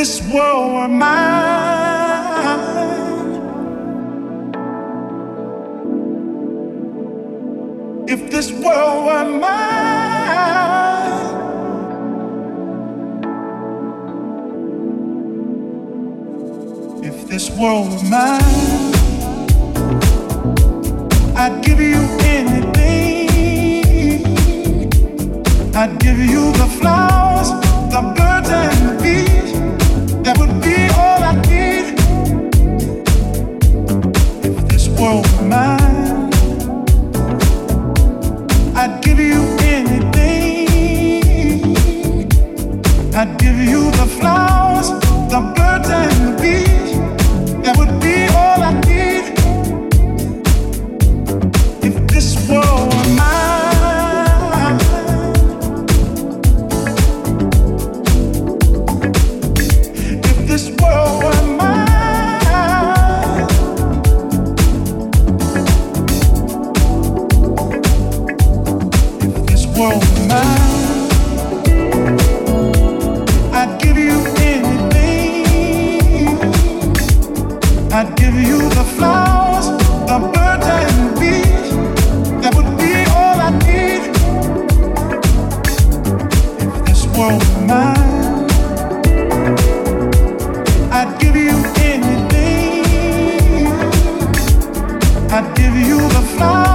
this world were mine, if this world were mine, if this world were mine. through the flowers.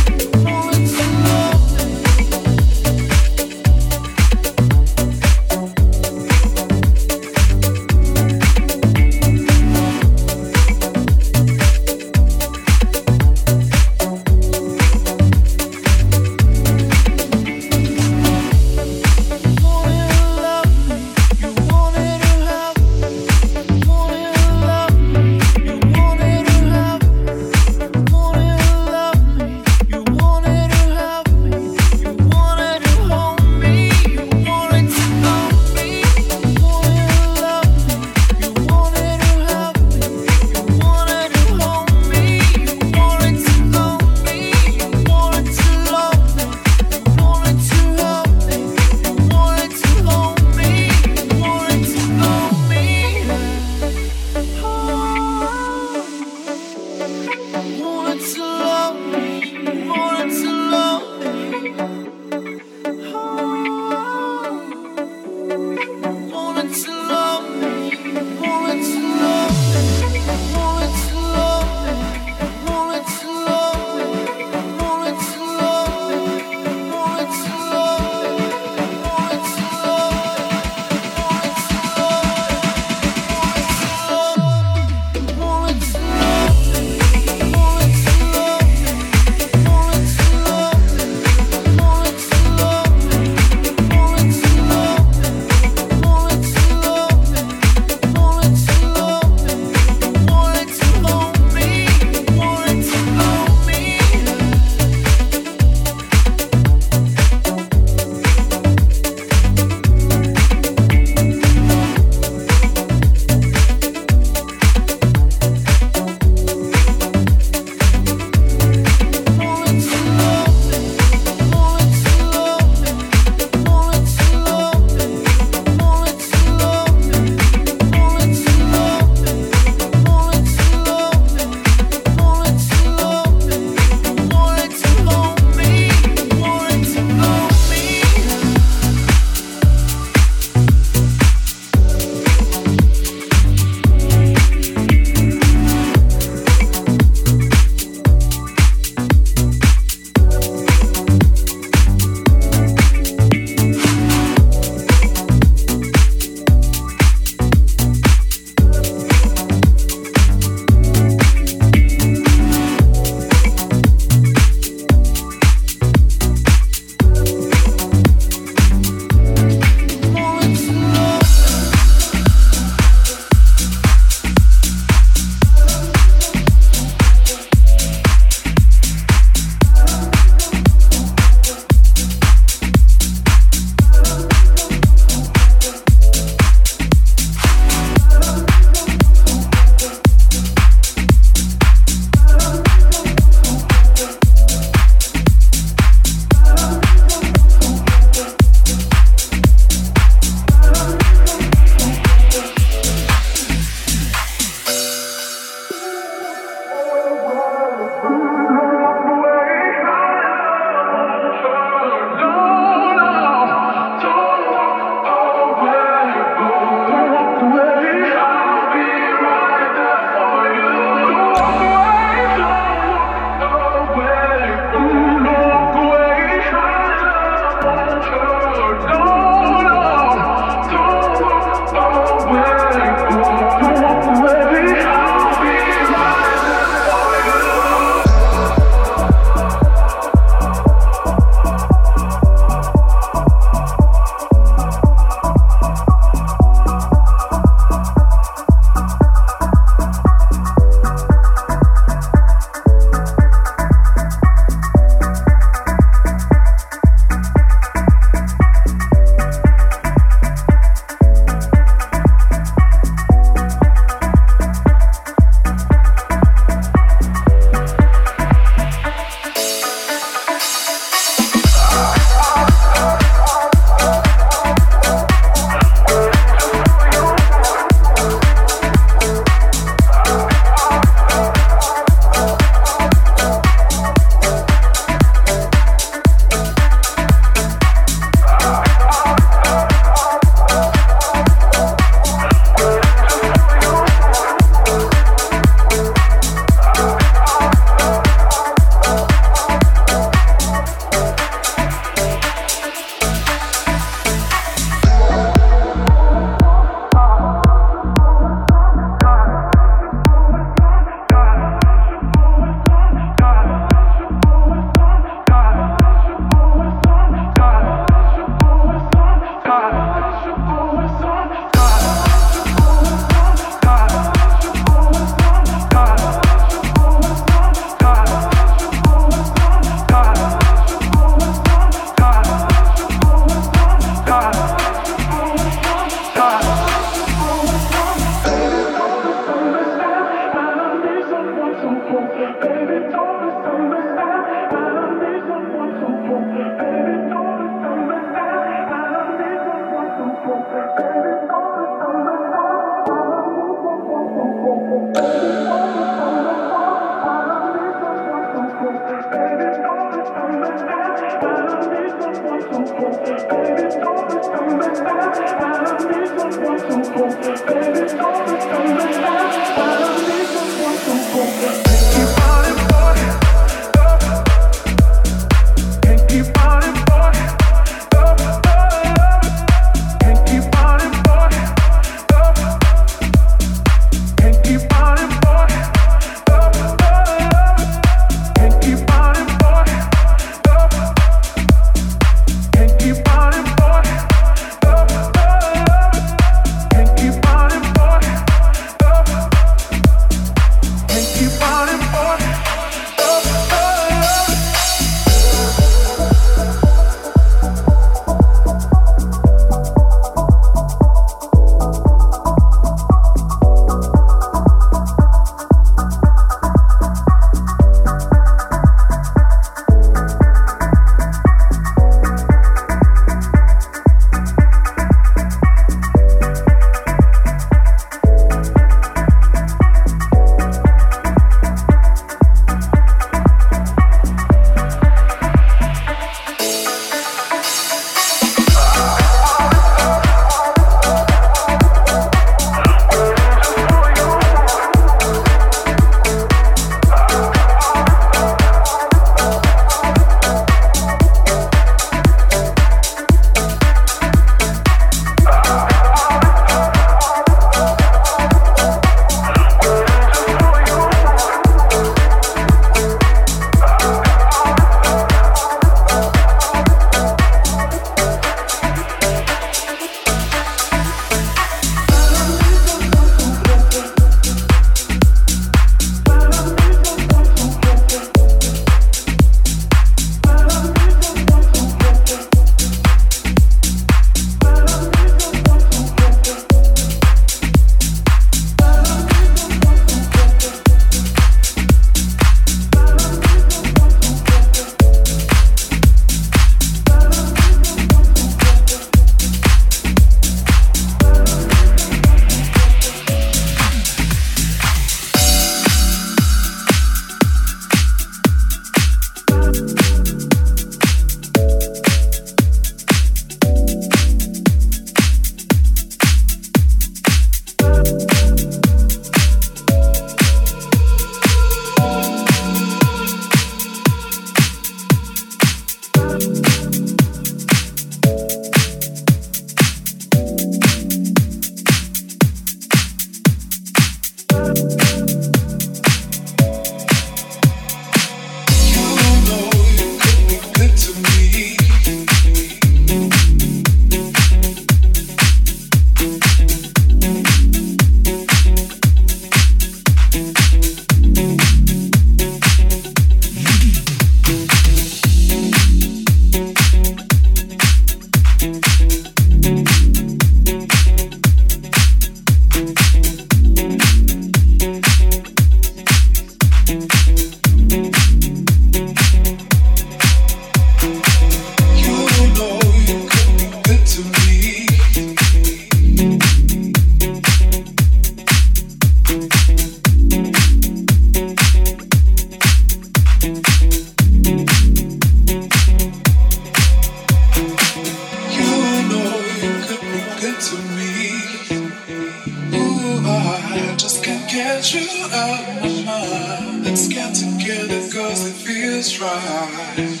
Let's get together cause it feels right.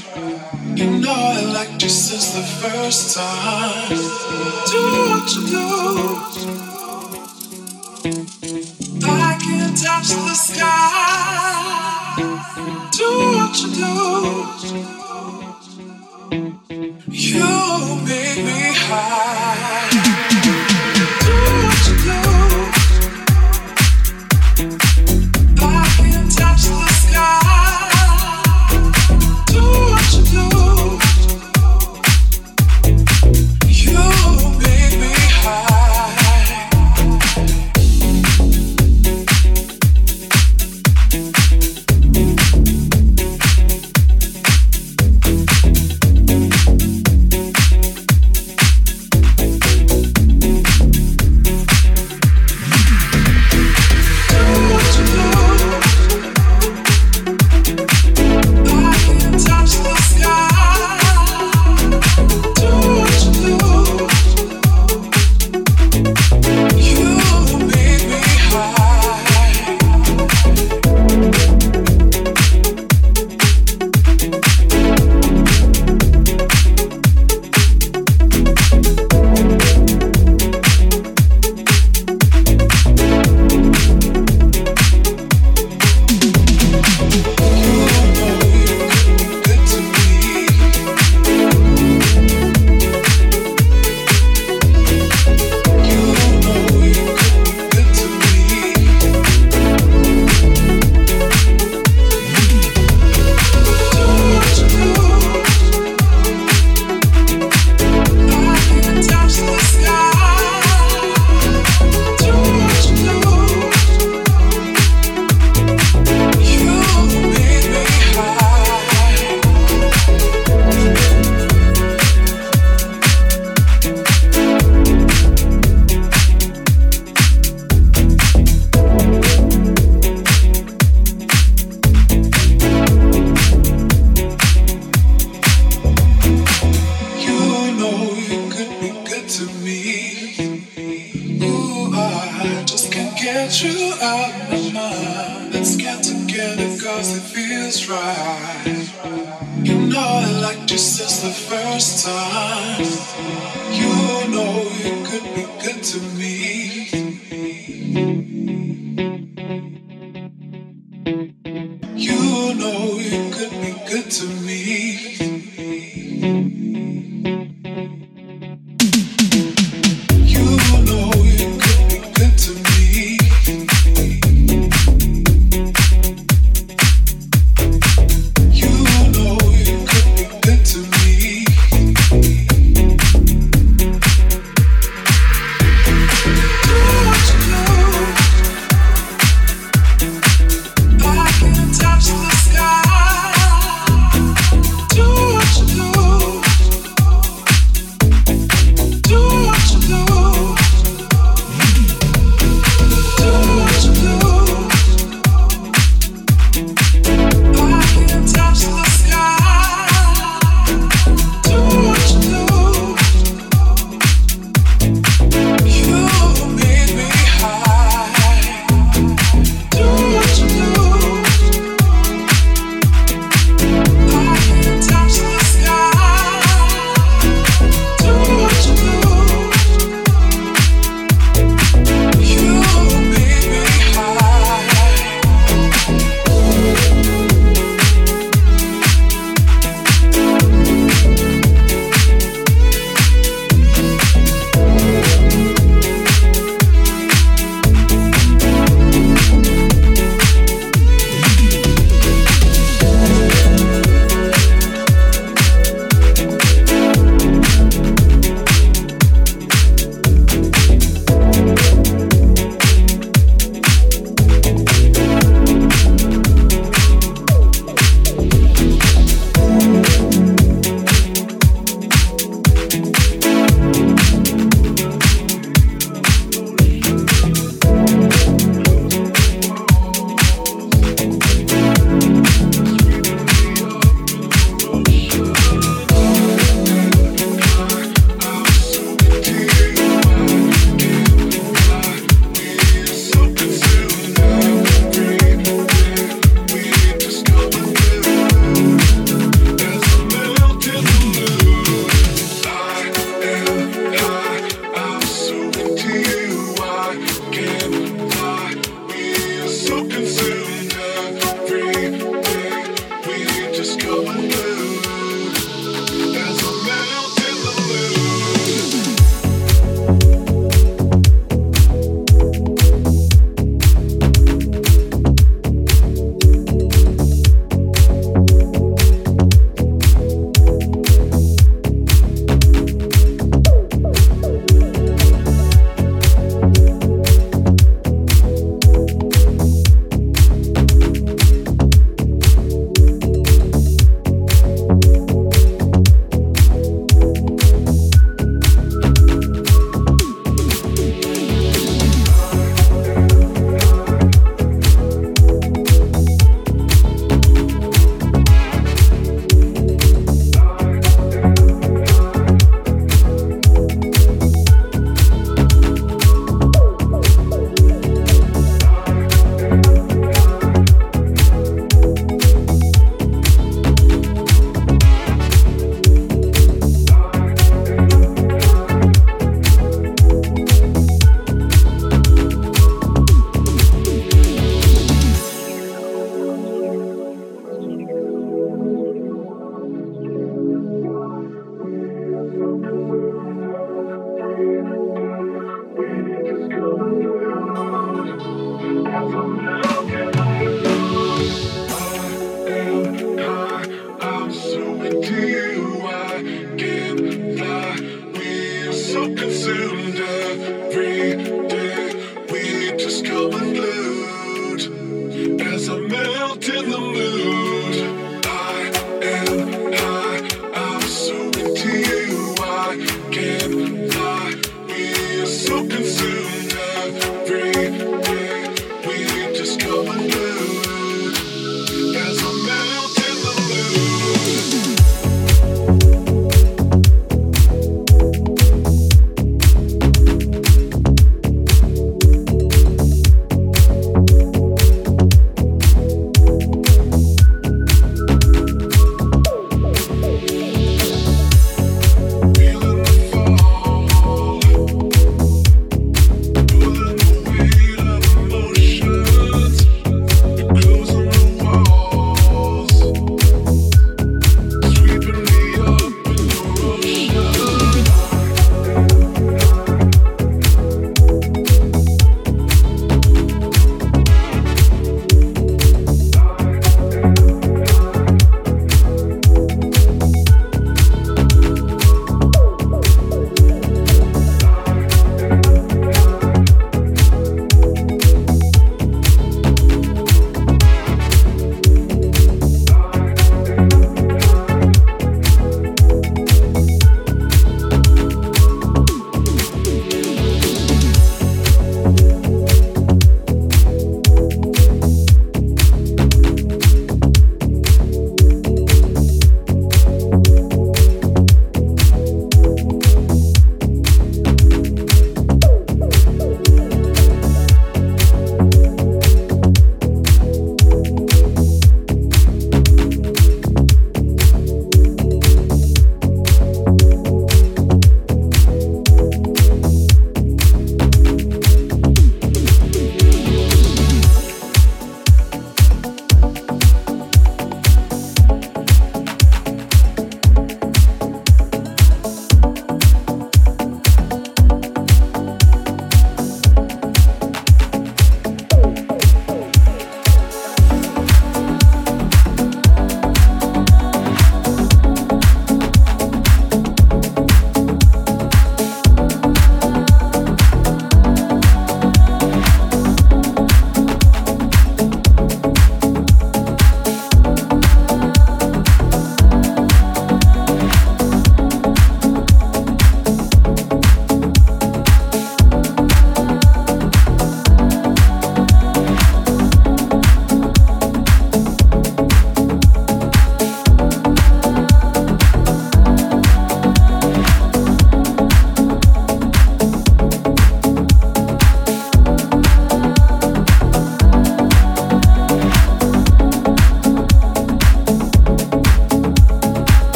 You know I liked you since the first time. Do what you do. I can touch the sky. Do what you do. You make me high.